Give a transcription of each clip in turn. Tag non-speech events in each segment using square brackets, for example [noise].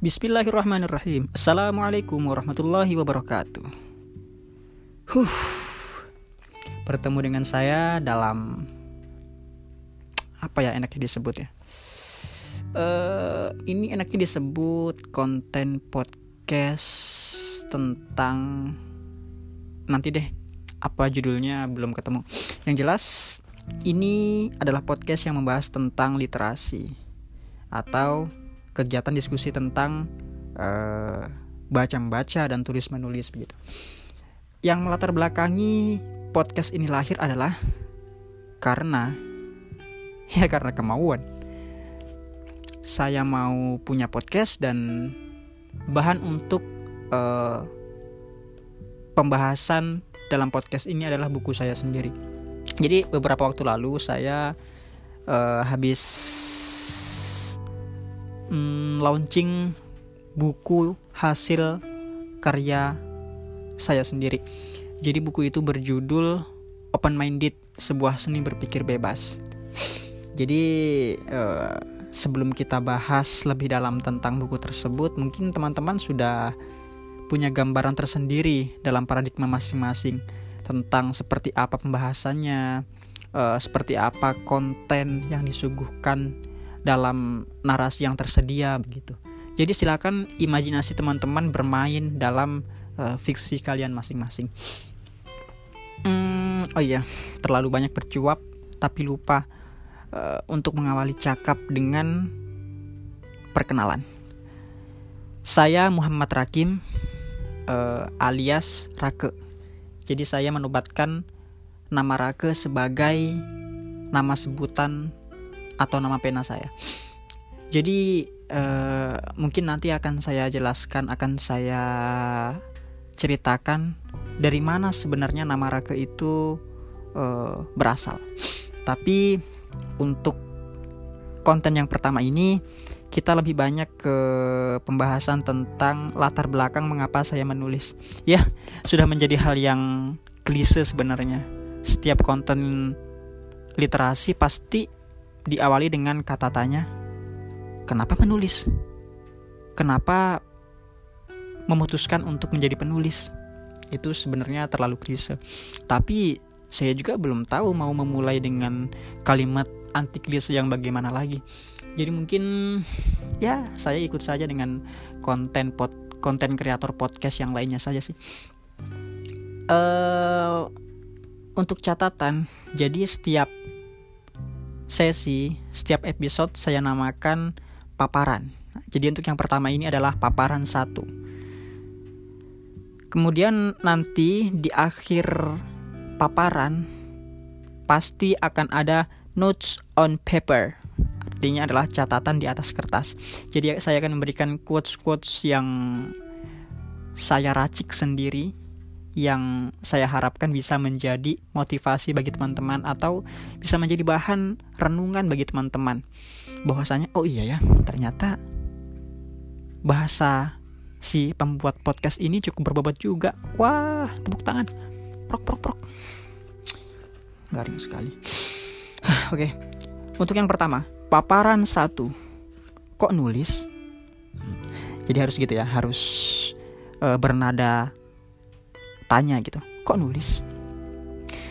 Bismillahirrahmanirrahim. Assalamualaikum warahmatullahi wabarakatuh. Huh. Bertemu dengan saya dalam apa ya enaknya disebut ya? Uh, ini enaknya disebut konten podcast tentang nanti deh apa judulnya belum ketemu. Yang jelas ini adalah podcast yang membahas tentang literasi atau kegiatan diskusi tentang uh, baca-membaca dan tulis-menulis begitu. Yang melatar belakangi podcast ini lahir adalah karena [laughs] ya karena kemauan. Saya mau punya podcast dan bahan untuk uh, pembahasan dalam podcast ini adalah buku saya sendiri. Jadi beberapa waktu lalu saya uh, habis mm, launching buku hasil karya saya sendiri. Jadi buku itu berjudul Open Minded, sebuah seni berpikir bebas. Jadi uh, sebelum kita bahas lebih dalam tentang buku tersebut, mungkin teman-teman sudah punya gambaran tersendiri dalam paradigma masing-masing tentang seperti apa pembahasannya, uh, seperti apa konten yang disuguhkan dalam narasi yang tersedia begitu. Jadi silakan imajinasi teman-teman bermain dalam uh, fiksi kalian masing-masing. Hmm, oh iya, terlalu banyak bercuap tapi lupa uh, untuk mengawali cakap dengan perkenalan. Saya Muhammad Rakim uh, alias Rake. Jadi saya menobatkan nama Rake sebagai nama sebutan atau nama pena saya. Jadi uh, mungkin nanti akan saya jelaskan, akan saya ceritakan dari mana sebenarnya nama Rake itu uh, berasal. Tapi untuk konten yang pertama ini kita lebih banyak ke pembahasan tentang latar belakang mengapa saya menulis. Ya, sudah menjadi hal yang klise sebenarnya. Setiap konten literasi pasti diawali dengan kata tanya, kenapa menulis? Kenapa memutuskan untuk menjadi penulis? Itu sebenarnya terlalu klise. Tapi saya juga belum tahu mau memulai dengan kalimat anti klise yang bagaimana lagi. Jadi mungkin [laughs] ya saya ikut saja dengan konten pot konten kreator podcast yang lainnya saja sih. Uh, untuk catatan, jadi setiap sesi, setiap episode saya namakan paparan. Jadi untuk yang pertama ini adalah paparan satu. Kemudian nanti di akhir paparan pasti akan ada notes on paper. Artinya adalah catatan di atas kertas. Jadi saya akan memberikan quotes-quotes yang saya racik sendiri yang saya harapkan bisa menjadi motivasi bagi teman-teman atau bisa menjadi bahan renungan bagi teman-teman. Bahwasanya oh iya ya ternyata bahasa si pembuat podcast ini cukup berbobot juga. Wah tepuk tangan. Prok prok prok. Garing sekali. [sighs] Oke okay. untuk yang pertama paparan satu. Kok nulis? Jadi harus gitu ya harus uh, bernada tanya gitu kok nulis?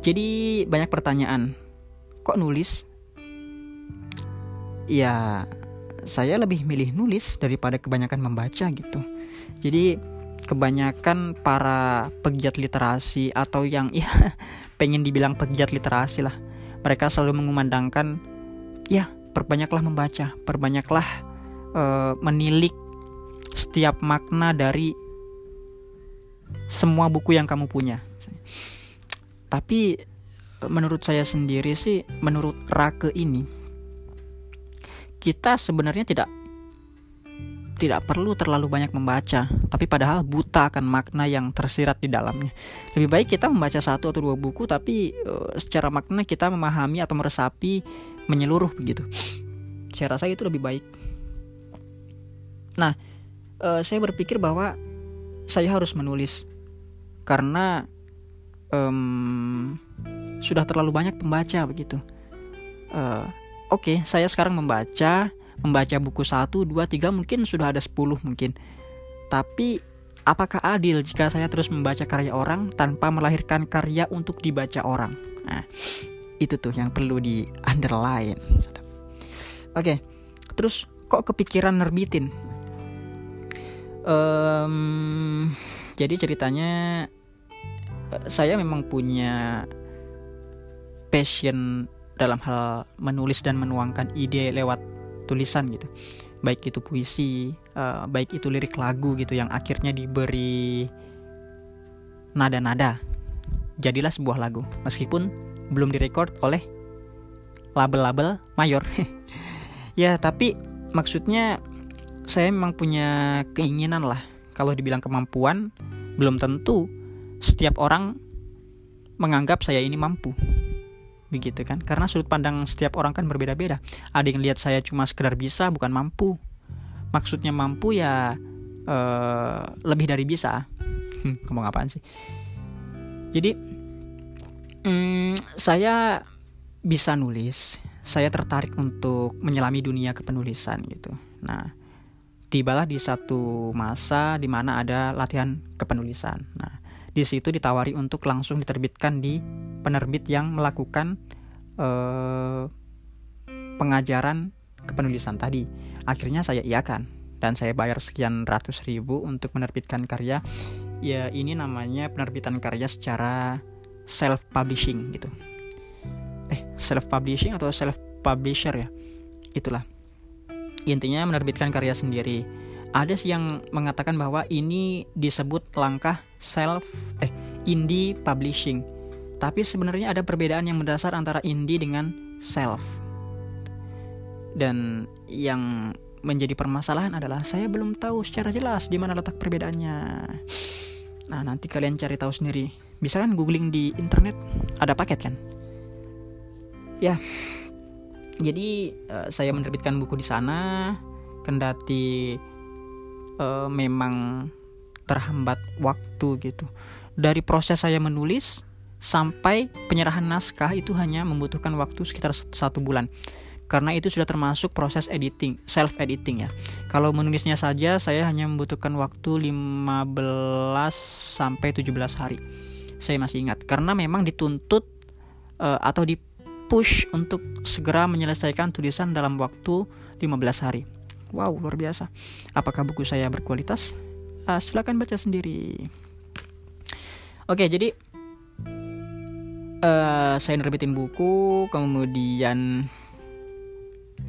Jadi banyak pertanyaan kok nulis? Ya saya lebih milih nulis daripada kebanyakan membaca gitu. Jadi kebanyakan para pegiat literasi atau yang [laughs] ya pengen dibilang pegiat literasi lah mereka selalu mengumandangkan ya perbanyaklah membaca perbanyaklah uh, menilik setiap makna dari semua buku yang kamu punya. Tapi menurut saya sendiri sih, menurut Rake ini, kita sebenarnya tidak tidak perlu terlalu banyak membaca, tapi padahal buta akan makna yang tersirat di dalamnya. Lebih baik kita membaca satu atau dua buku, tapi uh, secara makna kita memahami atau meresapi menyeluruh begitu. Saya rasa itu lebih baik. Nah, uh, saya berpikir bahwa saya harus menulis karena um, sudah terlalu banyak pembaca begitu. Uh, Oke, okay, saya sekarang membaca membaca buku 1, 2, 3 mungkin sudah ada 10 mungkin. Tapi apakah adil jika saya terus membaca karya orang tanpa melahirkan karya untuk dibaca orang? Nah, itu tuh yang perlu di underline. Oke, terus kok kepikiran nerbitin? Um, jadi ceritanya saya memang punya passion dalam hal menulis dan menuangkan ide lewat tulisan gitu. Baik itu puisi uh, baik itu lirik lagu gitu yang akhirnya diberi nada-nada. Jadilah sebuah lagu meskipun belum direcord oleh label-label mayor. [laughs] Ya tapi maksudnya saya memang punya keinginan lah. Kalau dibilang kemampuan belum tentu setiap orang menganggap saya ini mampu. Begitu kan? Karena sudut pandang setiap orang kan berbeda-beda. Ada yang lihat saya cuma sekedar bisa bukan mampu. Maksudnya mampu ya uh, lebih dari bisa. Hmm, ngomong apaan sih? Jadi um, saya bisa nulis saya tertarik untuk menyelami dunia kepenulisan gitu. Nah tibalah di satu masa di mana ada latihan kepenulisan. Nah di situ ditawari untuk langsung diterbitkan di penerbit yang melakukan eh, pengajaran kepenulisan tadi. Akhirnya saya iakan dan saya bayar sekian ratus ribu untuk menerbitkan karya. Ya ini namanya penerbitan karya secara self publishing gitu. Eh self publishing atau self publisher ya? Itulah. Intinya menerbitkan karya sendiri ada yang mengatakan bahwa ini disebut langkah self eh indie publishing. Tapi sebenarnya ada perbedaan yang mendasar antara indie dengan self. Dan yang menjadi permasalahan adalah saya belum tahu secara jelas di mana letak perbedaannya. Nah, nanti kalian cari tahu sendiri. Bisa kan googling di internet, ada paket kan? Ya. Jadi uh, saya menerbitkan buku di sana, kendati uh, memang terhambat waktu gitu. Dari proses saya menulis sampai penyerahan naskah itu hanya membutuhkan waktu sekitar satu bulan karena itu sudah termasuk proses editing, self editing ya. Kalau menulisnya saja saya hanya membutuhkan waktu 15 sampai 17 hari. Saya masih ingat karena memang dituntut uh, atau dipush untuk segera menyelesaikan tulisan dalam waktu 15 hari. Wow, luar biasa. Apakah buku saya berkualitas? Uh, silakan baca sendiri. Oke, jadi uh, saya nerbitin buku, kemudian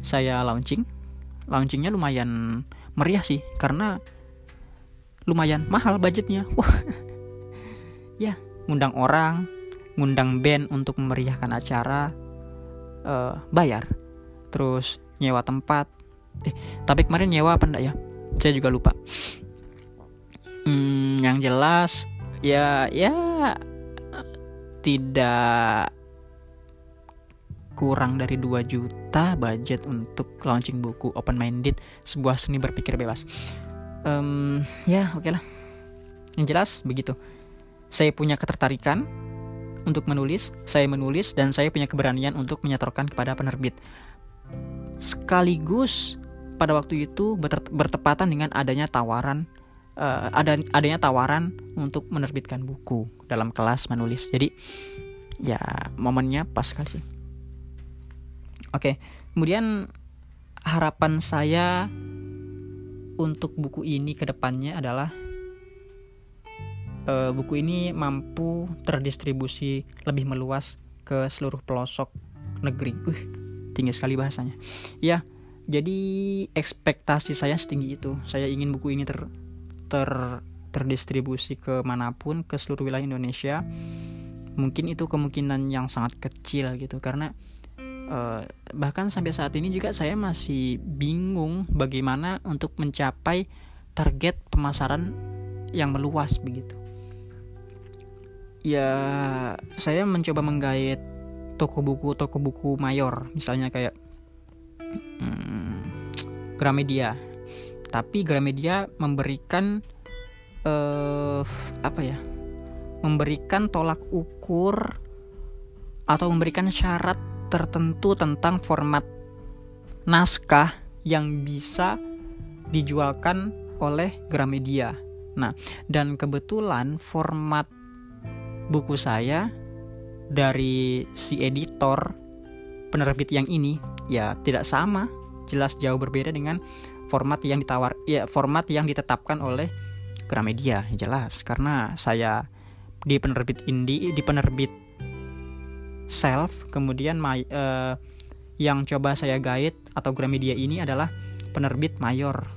saya launching. Launchingnya lumayan meriah sih, karena lumayan mahal budgetnya. [laughs] Wah, ya, ngundang orang, ngundang band untuk memeriahkan acara, uh, bayar, terus nyewa tempat, eh tapi kemarin nyewa apa enggak ya? Saya juga lupa. Hmm, yang jelas ya ya tidak kurang dari 2 juta budget untuk launching buku open minded sebuah seni berpikir bebas. Um, ya oke okay lah yang jelas begitu. Saya punya ketertarikan untuk menulis saya menulis dan saya punya keberanian untuk menyetorkan kepada penerbit. Sekaligus pada waktu itu bertepatan dengan adanya tawaran uh, ada adanya tawaran untuk menerbitkan buku dalam kelas menulis. Jadi ya momennya pas sekali sih. Oke, kemudian harapan saya untuk buku ini ke depannya adalah uh, buku ini mampu terdistribusi lebih meluas ke seluruh pelosok negeri. Uh, tinggi sekali bahasanya. Ya, jadi ekspektasi saya setinggi itu. Saya ingin buku ini ter ter terdistribusi ke mana pun ke seluruh wilayah Indonesia. Mungkin itu kemungkinan yang sangat kecil gitu karena uh, bahkan sampai saat ini juga saya masih bingung bagaimana untuk mencapai target pemasaran yang meluas begitu. Ya saya mencoba menggait toko buku toko buku mayor. Misalnya kayak hmm, Gramedia. Tapi Gramedia memberikan uh, apa ya? Memberikan tolak ukur atau memberikan syarat tertentu tentang format naskah yang bisa dijualkan oleh Gramedia. Nah, dan kebetulan format buku saya dari si editor penerbit yang ini ya tidak sama, jelas jauh berbeda dengan format yang ditawar ya format yang ditetapkan oleh Gramedia jelas. Karena saya di penerbit indie di penerbit self kemudian my, uh, yang coba saya guide atau Gramedia ini adalah penerbit mayor.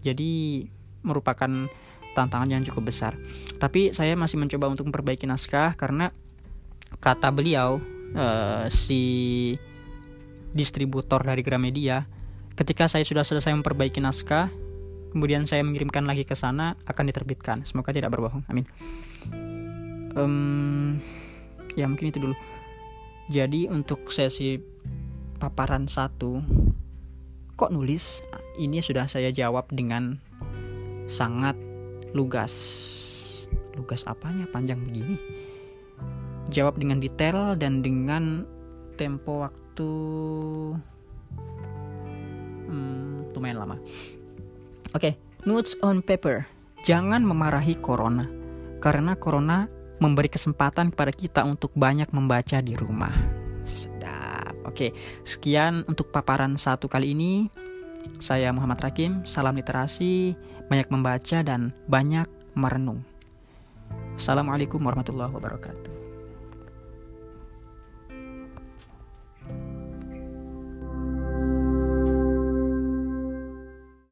Jadi merupakan tantangan yang cukup besar. Tapi saya masih mencoba untuk memperbaiki naskah karena kata beliau uh, si distributor dari Gramedia. Ketika saya sudah selesai memperbaiki naskah kemudian saya mengirimkan lagi ke sana akan diterbitkan. Semoga tidak berbohong. Amin. Um, ya mungkin itu dulu. Jadi untuk sesi paparan satu kok nulis? Ini sudah saya jawab dengan sangat lugas. Lugas apanya? Panjang begini. Jawab dengan detail dan dengan tempo waktu hmm, lumayan lama oke okay, notes on paper jangan memarahi corona karena corona memberi kesempatan kepada kita untuk banyak membaca di rumah. Sedap. Oke, sekian untuk paparan satu kali ini. Saya Muhammad Rakim, salam literasi, banyak membaca dan banyak merenung. Assalamualaikum warahmatullahi wabarakatuh.